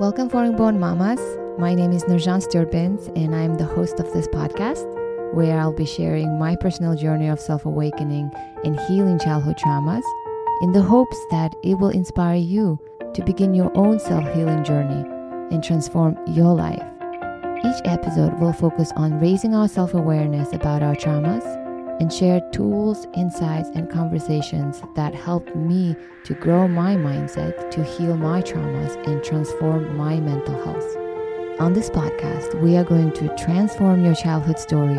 Welcome, Foreign Born Mamas. My name is Nurzhan Sturbins, and I'm the host of this podcast where I'll be sharing my personal journey of self awakening and healing childhood traumas in the hopes that it will inspire you to begin your own self healing journey and transform your life. Each episode will focus on raising our self awareness about our traumas and share tools, insights, and conversations that help me to grow my mindset, to heal my traumas, and transform my mental health. On this podcast, we are going to transform your childhood story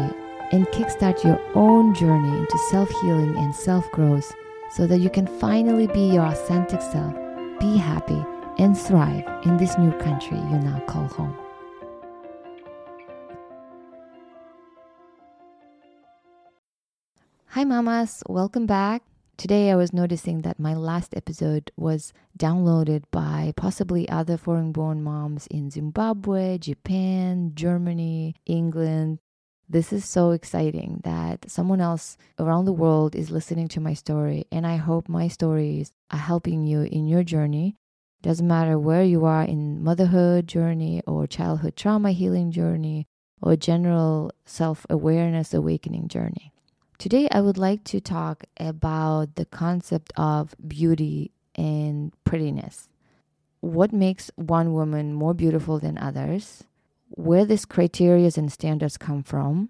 and kickstart your own journey into self healing and self growth so that you can finally be your authentic self, be happy, and thrive in this new country you now call home. Hi, mamas, welcome back. Today, I was noticing that my last episode was downloaded by possibly other foreign born moms in Zimbabwe, Japan, Germany, England. This is so exciting that someone else around the world is listening to my story, and I hope my stories are helping you in your journey. Doesn't matter where you are in motherhood journey or childhood trauma healing journey or general self awareness awakening journey. Today, I would like to talk about the concept of beauty and prettiness. What makes one woman more beautiful than others? Where these criteria and standards come from?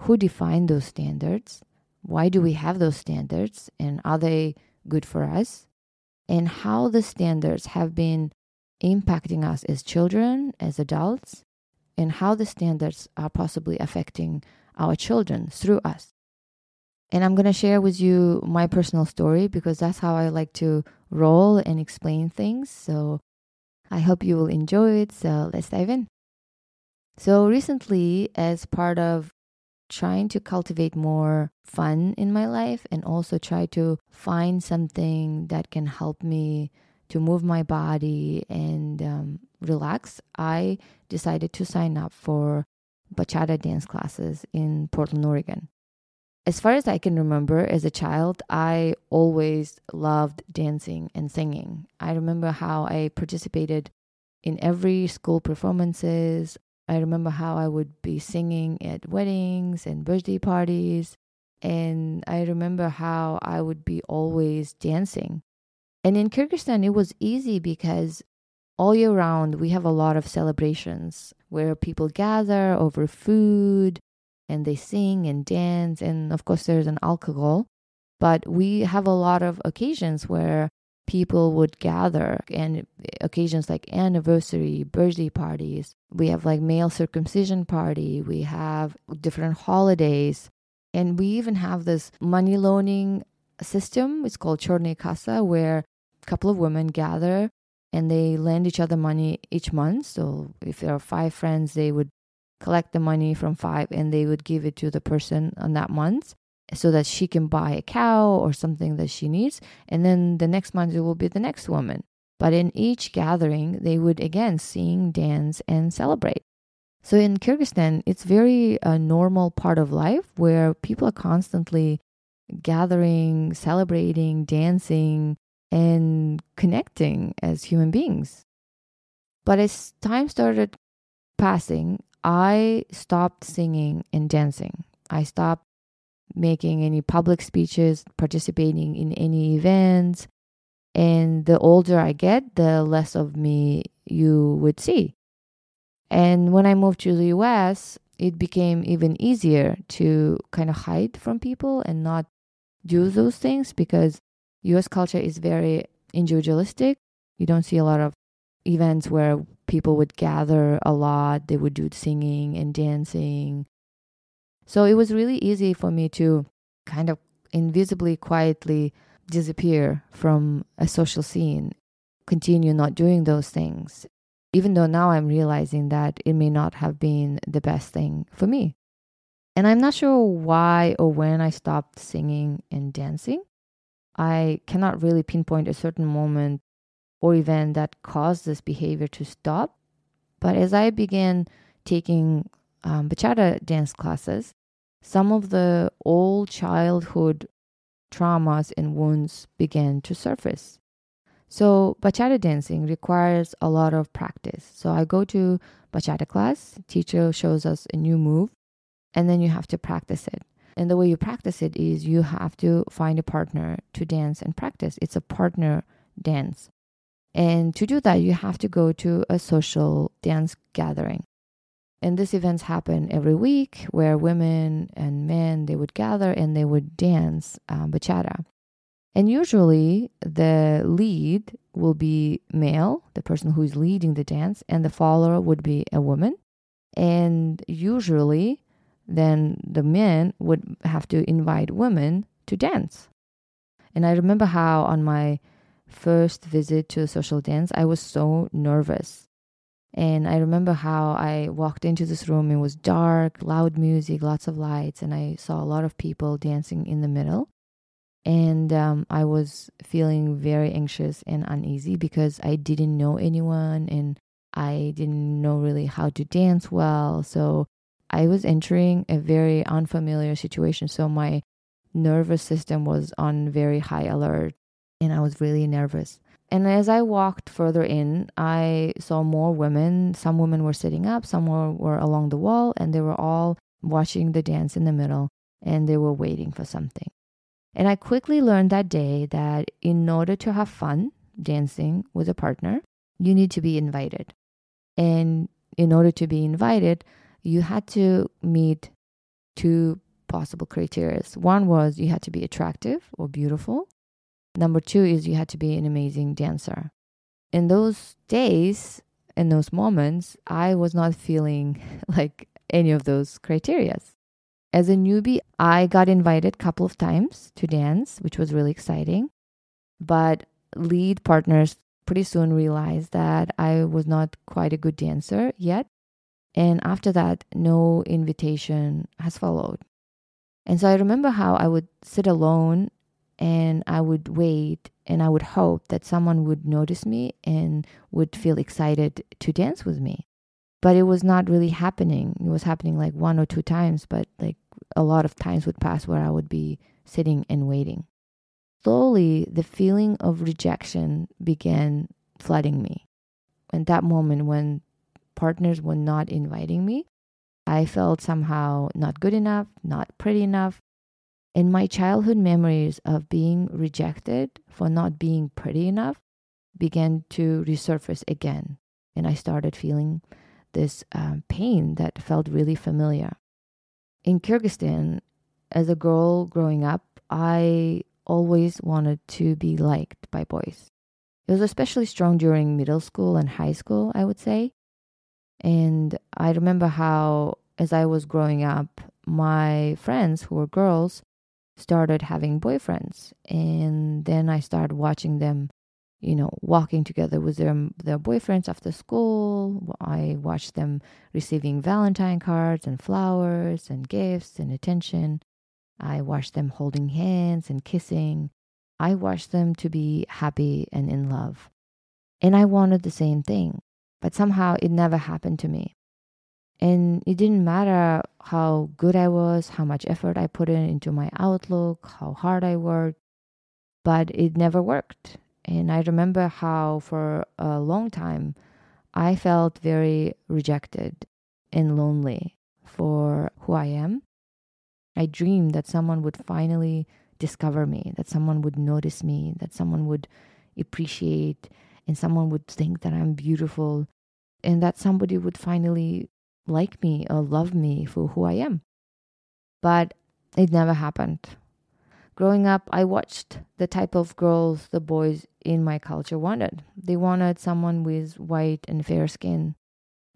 Who define those standards? Why do we have those standards? And are they good for us? And how the standards have been impacting us as children, as adults, and how the standards are possibly affecting our children through us. And I'm going to share with you my personal story because that's how I like to roll and explain things. So I hope you will enjoy it. So let's dive in. So, recently, as part of trying to cultivate more fun in my life and also try to find something that can help me to move my body and um, relax, I decided to sign up for bachata dance classes in Portland, Oregon as far as I can remember as a child, I always loved dancing and singing. I remember how I participated in every school performances. I remember how I would be singing at weddings and birthday parties. And I remember how I would be always dancing. And in Kyrgyzstan, it was easy because all year round we have a lot of celebrations where people gather over food and they sing and dance. And of course, there's an alcohol. But we have a lot of occasions where people would gather and eh, occasions like anniversary, birthday parties. We have like male circumcision party. We have different holidays. And we even have this money loaning system. It's called Chorny Kasa, where a couple of women gather and they lend each other money each month. So if there are five friends, they would collect the money from five and they would give it to the person on that month so that she can buy a cow or something that she needs. And then the next month it will be the next woman. But in each gathering, they would again sing, dance, and celebrate. So in Kyrgyzstan, it's very a normal part of life where people are constantly gathering, celebrating, dancing, and connecting as human beings. But as time started passing, I stopped singing and dancing. I stopped making any public speeches, participating in any events. And the older I get, the less of me you would see. And when I moved to the US, it became even easier to kind of hide from people and not do those things because US culture is very individualistic. You don't see a lot of events where people would gather a lot, they would do singing and dancing. So it was really easy for me to kind of invisibly, quietly disappear from a social scene, continue not doing those things, even though now I'm realizing that it may not have been the best thing for me. And I'm not sure why or when I stopped singing and dancing. I cannot really pinpoint a certain moment or event that caused this behavior to stop. But as I began taking um, bachata dance classes, some of the old childhood traumas and wounds began to surface. So, bachata dancing requires a lot of practice. So, I go to bachata class, teacher shows us a new move, and then you have to practice it. And the way you practice it is you have to find a partner to dance and practice. It's a partner dance. And to do that, you have to go to a social dance gathering. And these events happen every week where women and men they would gather and they would dance um, bachata. And usually the lead will be male, the person who is leading the dance, and the follower would be a woman. And usually then the men would have to invite women to dance. And I remember how on my first visit to a social dance, I was so nervous. And I remember how I walked into this room, it was dark, loud music, lots of lights, and I saw a lot of people dancing in the middle. And um, I was feeling very anxious and uneasy because I didn't know anyone and I didn't know really how to dance well. So I was entering a very unfamiliar situation. So my nervous system was on very high alert and I was really nervous. And as I walked further in, I saw more women. Some women were sitting up, some were, were along the wall, and they were all watching the dance in the middle and they were waiting for something. And I quickly learned that day that in order to have fun dancing with a partner, you need to be invited. And in order to be invited, you had to meet two possible criteria. One was you had to be attractive or beautiful. Number two is you had to be an amazing dancer. In those days, in those moments, I was not feeling like any of those criteria. As a newbie, I got invited a couple of times to dance, which was really exciting. But lead partners pretty soon realized that I was not quite a good dancer yet. And after that, no invitation has followed. And so I remember how I would sit alone and I would wait and I would hope that someone would notice me and would feel excited to dance with me. But it was not really happening. It was happening like one or two times, but like a lot of times would pass where I would be sitting and waiting. Slowly, the feeling of rejection began flooding me. And that moment when partners were not inviting me, I felt somehow not good enough, not pretty enough. And my childhood memories of being rejected for not being pretty enough began to resurface again. And I started feeling this um, pain that felt really familiar. In Kyrgyzstan, as a girl growing up, I always wanted to be liked by boys. It was especially strong during middle school and high school, I would say. And I remember how, as I was growing up, my friends who were girls started having boyfriends. And then I started watching them, you know, walking together with their, their boyfriends after school. I watched them receiving Valentine cards and flowers and gifts and attention. I watched them holding hands and kissing. I watched them to be happy and in love. And I wanted the same thing but somehow it never happened to me. And it didn't matter how good I was, how much effort I put in into my outlook, how hard I worked, but it never worked. And I remember how for a long time I felt very rejected and lonely for who I am. I dreamed that someone would finally discover me, that someone would notice me, that someone would appreciate and someone would think that I'm beautiful and that somebody would finally like me or love me for who I am. But it never happened. Growing up, I watched the type of girls the boys in my culture wanted. They wanted someone with white and fair skin.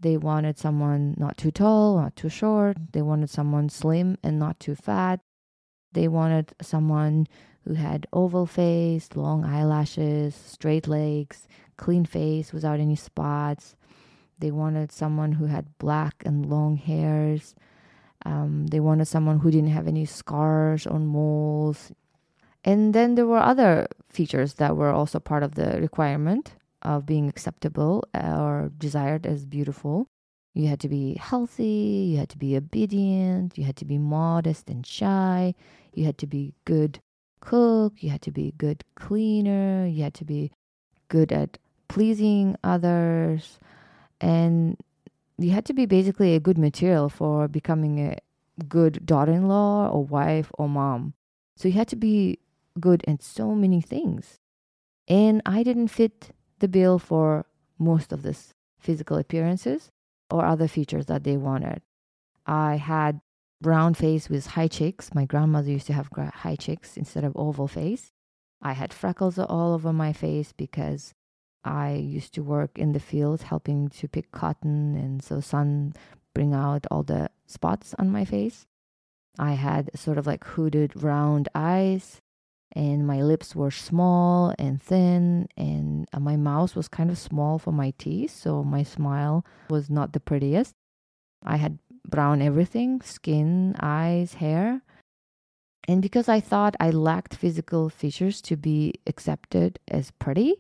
They wanted someone not too tall, not too short. They wanted someone slim and not too fat. They wanted someone who had oval face, long eyelashes, straight legs, clean face without any spots. They wanted someone who had black and long hairs. Um, they wanted someone who didn't have any scars or moles. And then there were other features that were also part of the requirement of being acceptable or desired as beautiful. You had to be healthy, you had to be obedient, you had to be modest and shy, you had to be good cook, you had to be good cleaner, you had to be good at pleasing others, and you had to be basically a good material for becoming a good daughter in law or wife or mom. So you had to be good at so many things. And I didn't fit the bill for most of this physical appearances or other features that they wanted. I had brown face with high cheeks. My grandmother used to have high cheeks instead of oval face. I had freckles all over my face because I used to work in the field helping to pick cotton and so sun bring out all the spots on my face. I had sort of like hooded round eyes and my lips were small and thin and uh, my mouth was kind of small for my teeth so my smile was not the prettiest i had brown everything skin eyes hair and because i thought i lacked physical features to be accepted as pretty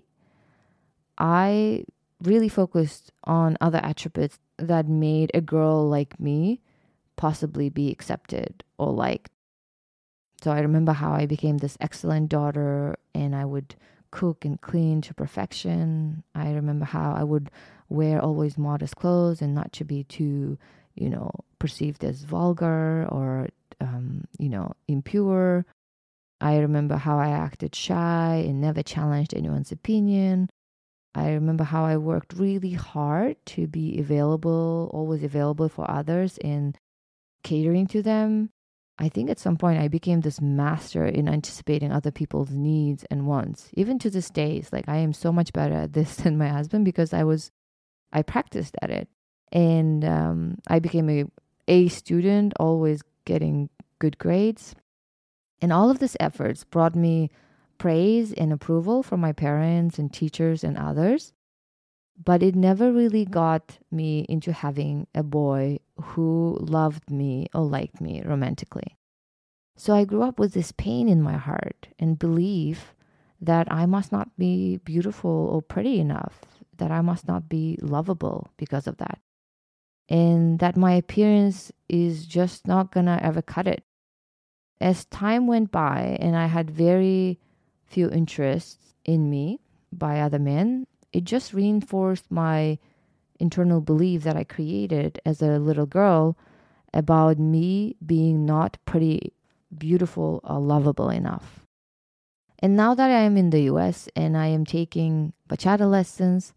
i really focused on other attributes that made a girl like me possibly be accepted or liked so I remember how I became this excellent daughter and I would cook and clean to perfection. I remember how I would wear always modest clothes and not to be too, you know, perceived as vulgar or, um, you know, impure. I remember how I acted shy and never challenged anyone's opinion. I remember how I worked really hard to be available, always available for others and catering to them. I think at some point I became this master in anticipating other people's needs and wants. Even to this day, it's like I am so much better at this than my husband because I was, I practiced at it, and um, I became a A student, always getting good grades, and all of these efforts brought me praise and approval from my parents and teachers and others. But it never really got me into having a boy who loved me or liked me romantically. So I grew up with this pain in my heart and belief that I must not be beautiful or pretty enough, that I must not be lovable because of that. And that my appearance is just not gonna ever cut it. As time went by and I had very few interests in me by other men, it just reinforced my internal belief that I created as a little girl about me being not pretty, beautiful, or lovable enough. And now that I am in the US and I am taking bachata lessons,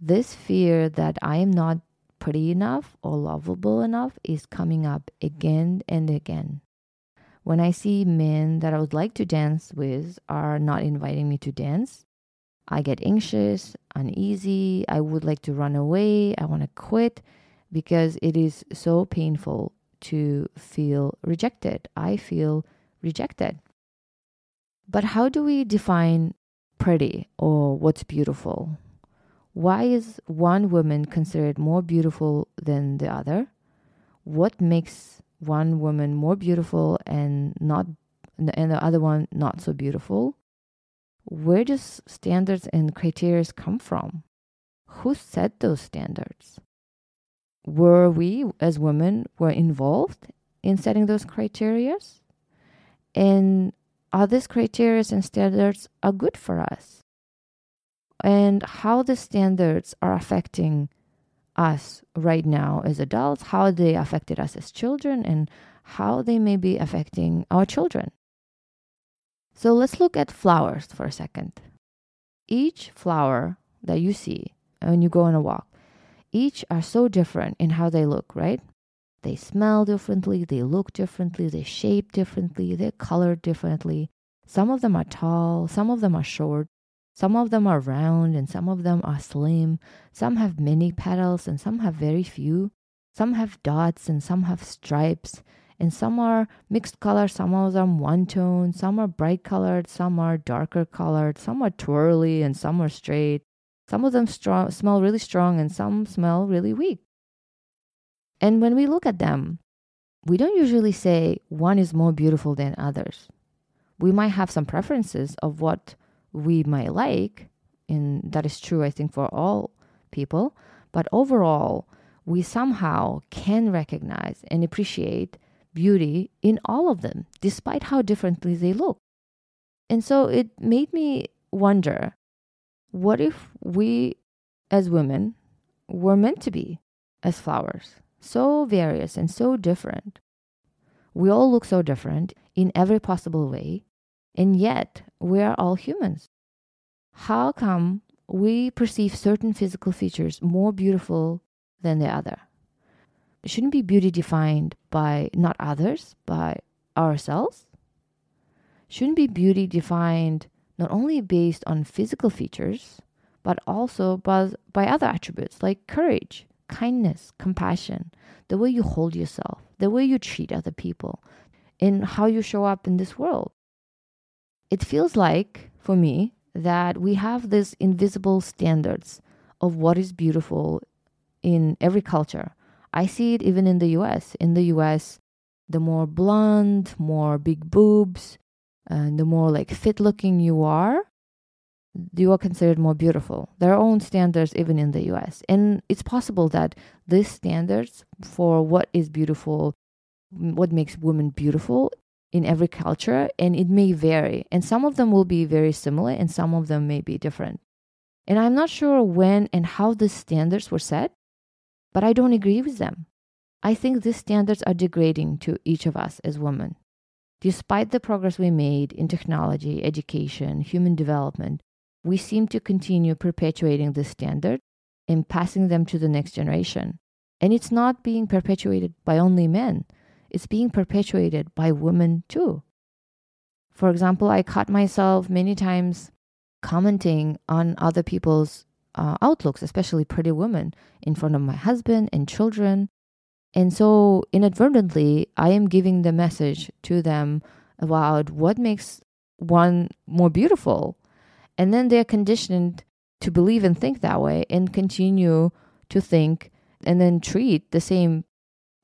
this fear that I am not pretty enough or lovable enough is coming up again and again. When I see men that I would like to dance with are not inviting me to dance, I get anxious, uneasy. I would like to run away. I want to quit because it is so painful to feel rejected. I feel rejected. But how do we define pretty or what's beautiful? Why is one woman considered more beautiful than the other? What makes one woman more beautiful and not and the other one not so beautiful? where does standards and criteria come from? Who set those standards? Were we as women were involved in setting those criteria? And are these criteria and standards are good for us? And how the standards are affecting us right now as adults, how they affected us as children, and how they may be affecting our children. So let's look at flowers for a second. Each flower that you see when you go on a walk, each are so different in how they look, right? They smell differently, they look differently, they shape differently, they're colored differently. Some of them are tall, some of them are short, some of them are round, and some of them are slim. Some have many petals, and some have very few. Some have dots, and some have stripes. And some are mixed color some of them one tone. Some are bright colored. Some are darker colored. Some are twirly and some are straight. Some of them strong, smell really strong and some smell really weak. And when we look at them we don't usually say one is more beautiful than others. We might have some preferences of what we might like and that is true i think for all people but overall we somehow can recognize and appreciate beauty in all of them, despite how differently they look. And so it made me wonder what if we as women were meant to be as flowers, so various and so different? We all look so different in every possible way, and yet we are all humans. How come we perceive certain physical features more beautiful than the other? Shouldn't be beauty defined by not others, by ourselves? Shouldn't be beauty defined not only based on physical features, but also by, by other attributes like courage, kindness, compassion, the way you hold yourself, the way you treat other people, and how you show up in this world. It feels like, for me, that we have these invisible standards of what is beautiful in every culture. I see it even in the US. In the US, the more blonde, more big boobs, and the more like fit looking you are, you are considered more beautiful. There are own standards even in the US. And it's possible that these standards for what is beautiful, what makes women beautiful in every culture, and it may vary. And some of them will be very similar, and some of them may be different. And I'm not sure when and how these standards were set, but I don't agree with them. I think these standards are degrading to each of us as women. Despite the progress we made in technology, education, human development, we seem to continue perpetuating this standard and passing them to the next generation. And it's not being perpetuated by only men, it's being perpetuated by women too. For example, I caught myself many times commenting on other people's uh, outlooks, especially pretty women, in front of my husband and children. And so inadvertently, I am giving the message to them about what makes one more beautiful. And then they're conditioned to believe and think that way and continue to think and then treat the same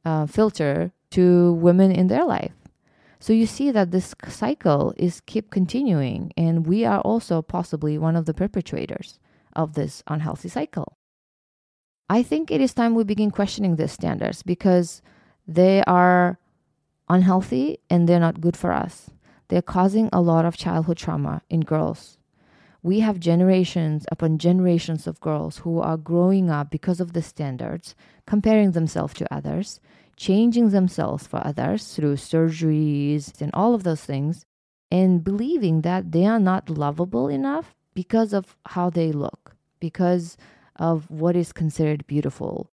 uh, filter to women in their life. So you see that this cycle is keep continuing and we are also possibly one of the perpetrators of this unhealthy cycle. I think it is time we begin questioning these standards because they are unhealthy and they're not good for us. They're causing a lot of childhood trauma in girls. We have generations upon generations of girls who are growing up because of the standards, comparing themselves to others, changing themselves for others through surgeries and all of those things, and believing that they are not lovable enough because of how they look, because of what is considered beautiful.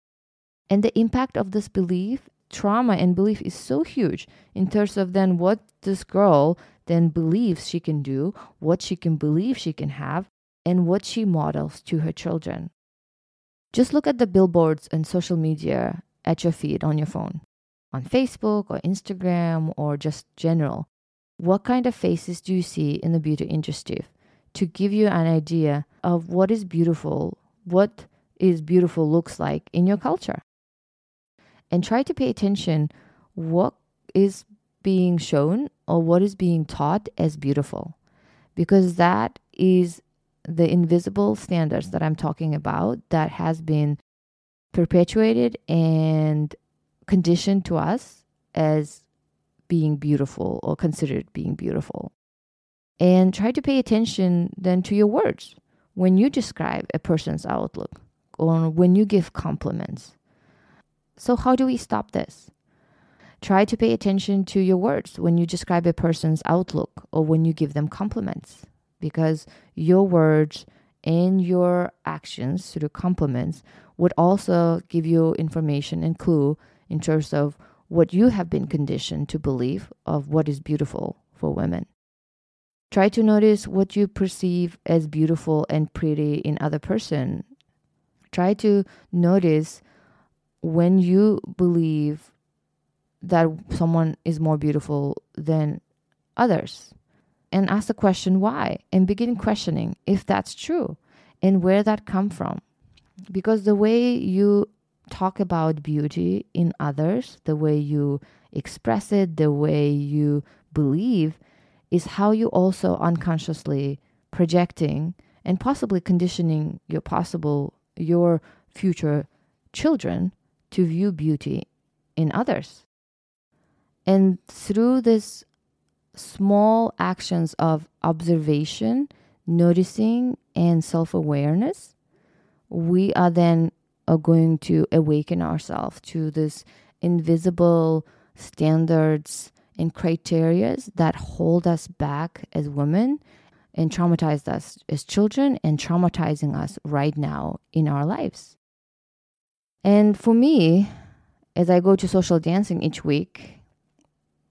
And the impact of this belief, trauma and belief is so huge in terms of then what this girl then believes she can do, what she can believe she can have, and what she models to her children. Just look at the billboards and social media at your feed on your phone, on Facebook or Instagram or just general. What kind of faces do you see in the beauty industry to give you an idea of what is beautiful what is beautiful looks like in your culture. And try to pay attention what is being shown or what is being taught as beautiful because that is the invisible standards that I'm talking about that has been perpetuated and conditioned to us as being beautiful or considered being beautiful. And try to pay attention then to your words when you describe a person's outlook or when you give compliments. So, how do we stop this? Try to pay attention to your words when you describe a person's outlook or when you give them compliments, because your words and your actions through compliments would also give you information and clue in terms of what you have been conditioned to believe of what is beautiful for women. Try to notice what you perceive as beautiful and pretty in other person. Try to notice when you believe that someone is more beautiful than others and ask the question why and begin questioning if that's true and where that come from because the way you talk about beauty in others the way you express it the way you believe is how you also unconsciously projecting and possibly conditioning your possible your future children to view beauty in others. And through this small actions of observation, noticing and self awareness, we are then are going to awaken ourselves to this invisible standards and criterias that hold us back as women and traumatized us as children and traumatizing us right now in our lives. And for me, as I go to social dancing each week,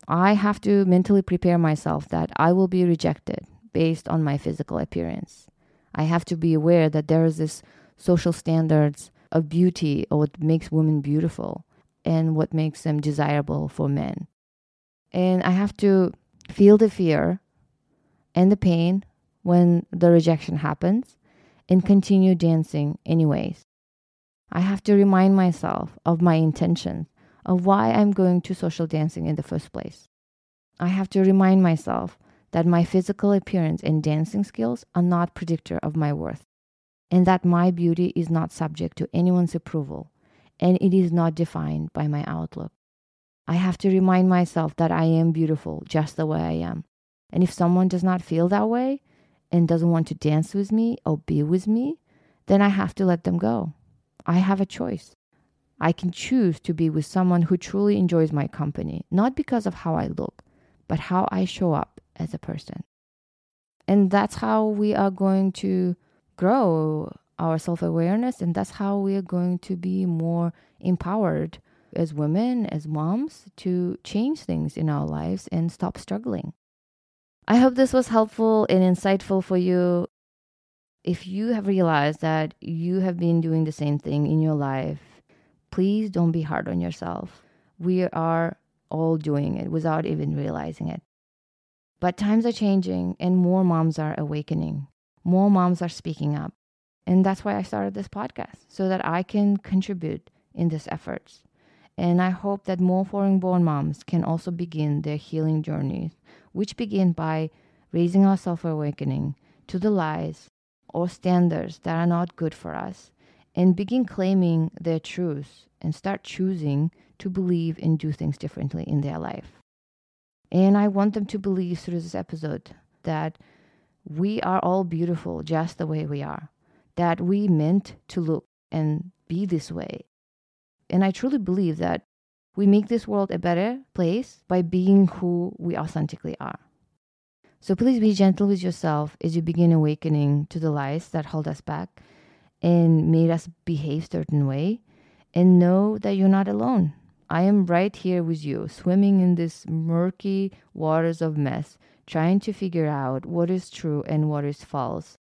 I have to mentally prepare myself that I will be rejected based on my physical appearance. I have to be aware that there is this social standards of beauty or what makes women beautiful and what makes them desirable for men. And I have to feel the fear and the pain when the rejection happens and continue dancing anyways. I have to remind myself of my intentions, of why I'm going to social dancing in the first place. I have to remind myself that my physical appearance and dancing skills are not predictor of my worth, and that my beauty is not subject to anyone's approval, and it is not defined by my outlook. I have to remind myself that I am beautiful just the way I am. And if someone does not feel that way and doesn't want to dance with me or be with me, then I have to let them go. I have a choice. I can choose to be with someone who truly enjoys my company, not because of how I look, but how I show up as a person. And that's how we are going to grow our self awareness, and that's how we are going to be more empowered as women, as moms, to change things in our lives and stop struggling. I hope this was helpful and insightful for you. If you have realized that you have been doing the same thing in your life, please don't be hard on yourself. We are all doing it without even realizing it. But times are changing and more moms are awakening. More moms are speaking up. And that's why I started this podcast, so that I can contribute in these efforts. And I hope that more foreign born moms can also begin their healing journeys, which begin by raising our self awakening to the lies or standards that are not good for us and begin claiming their truths and start choosing to believe and do things differently in their life. And I want them to believe through this episode that we are all beautiful just the way we are, that we meant to look and be this way. And I truly believe that we make this world a better place by being who we authentically are. So please be gentle with yourself as you begin awakening to the lies that hold us back and made us behave certain way and know that you're not alone. I am right here with you, swimming in this murky waters of mess, trying to figure out what is true and what is false.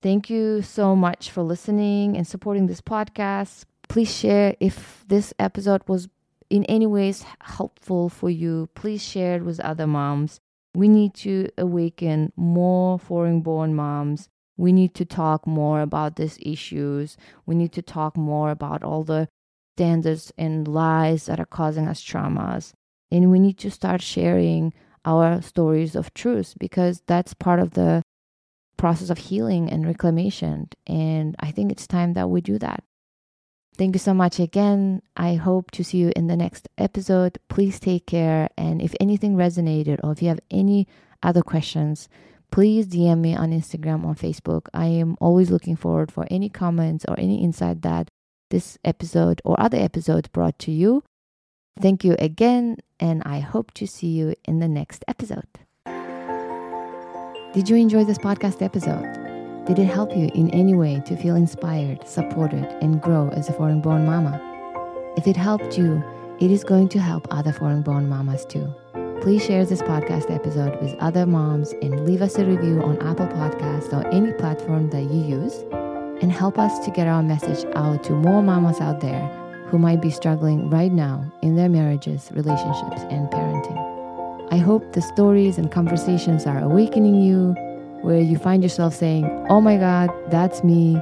Thank you so much for listening and supporting this podcast. Please share if this episode was in any ways helpful for you. Please share it with other moms. We need to awaken more foreign born moms. We need to talk more about these issues. We need to talk more about all the standards and lies that are causing us traumas. And we need to start sharing our stories of truth because that's part of the process of healing and reclamation. And I think it's time that we do that. Thank you so much again. I hope to see you in the next episode. Please take care. And if anything resonated or if you have any other questions, please DM me on Instagram or Facebook. I am always looking forward for any comments or any insight that this episode or other episodes brought to you. Thank you again, and I hope to see you in the next episode. Did you enjoy this podcast episode? Did it help you in any way to feel inspired, supported, and grow as a foreign born mama? If it helped you, it is going to help other foreign born mamas too. Please share this podcast episode with other moms and leave us a review on Apple Podcasts or any platform that you use and help us to get our message out to more mamas out there who might be struggling right now in their marriages, relationships, and parenting. I hope the stories and conversations are awakening you where you find yourself saying, Oh my God, that's me.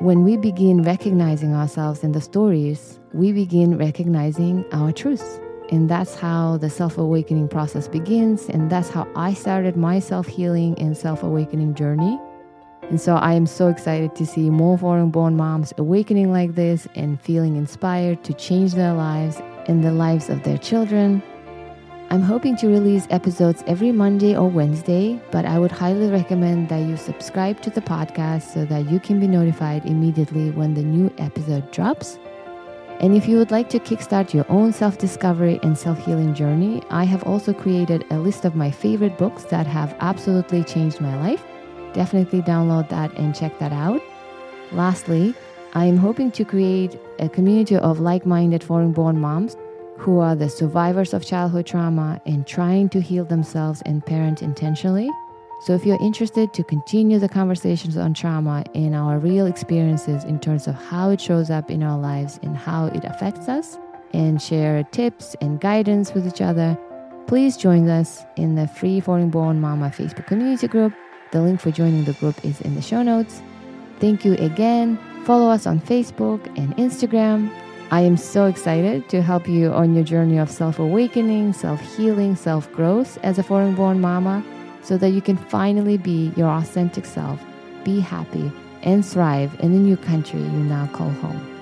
When we begin recognizing ourselves in the stories, we begin recognizing our truths. And that's how the self awakening process begins. And that's how I started my self healing and self awakening journey. And so I am so excited to see more foreign born moms awakening like this and feeling inspired to change their lives and the lives of their children I'm hoping to release episodes every Monday or Wednesday, but I would highly recommend that you subscribe to the podcast so that you can be notified immediately when the new episode drops. And if you would like to kickstart your own self discovery and self healing journey, I have also created a list of my favorite books that have absolutely changed my life. Definitely download that and check that out. Lastly, I am hoping to create a community of like minded foreign born moms who are the survivors of childhood trauma and trying to heal themselves and parent intentionally. So, if you're interested to continue the conversations on trauma and our real experiences in terms of how it shows up in our lives and how it affects us, and share tips and guidance with each other, please join us in the Free Foreign Born Mama Facebook community group. The link for joining the group is in the show notes. Thank you again. Follow us on Facebook and Instagram I am so excited to help you on your journey of self awakening, self healing, self growth as a foreign born mama so that you can finally be your authentic self, be happy, and thrive in the new country you now call home.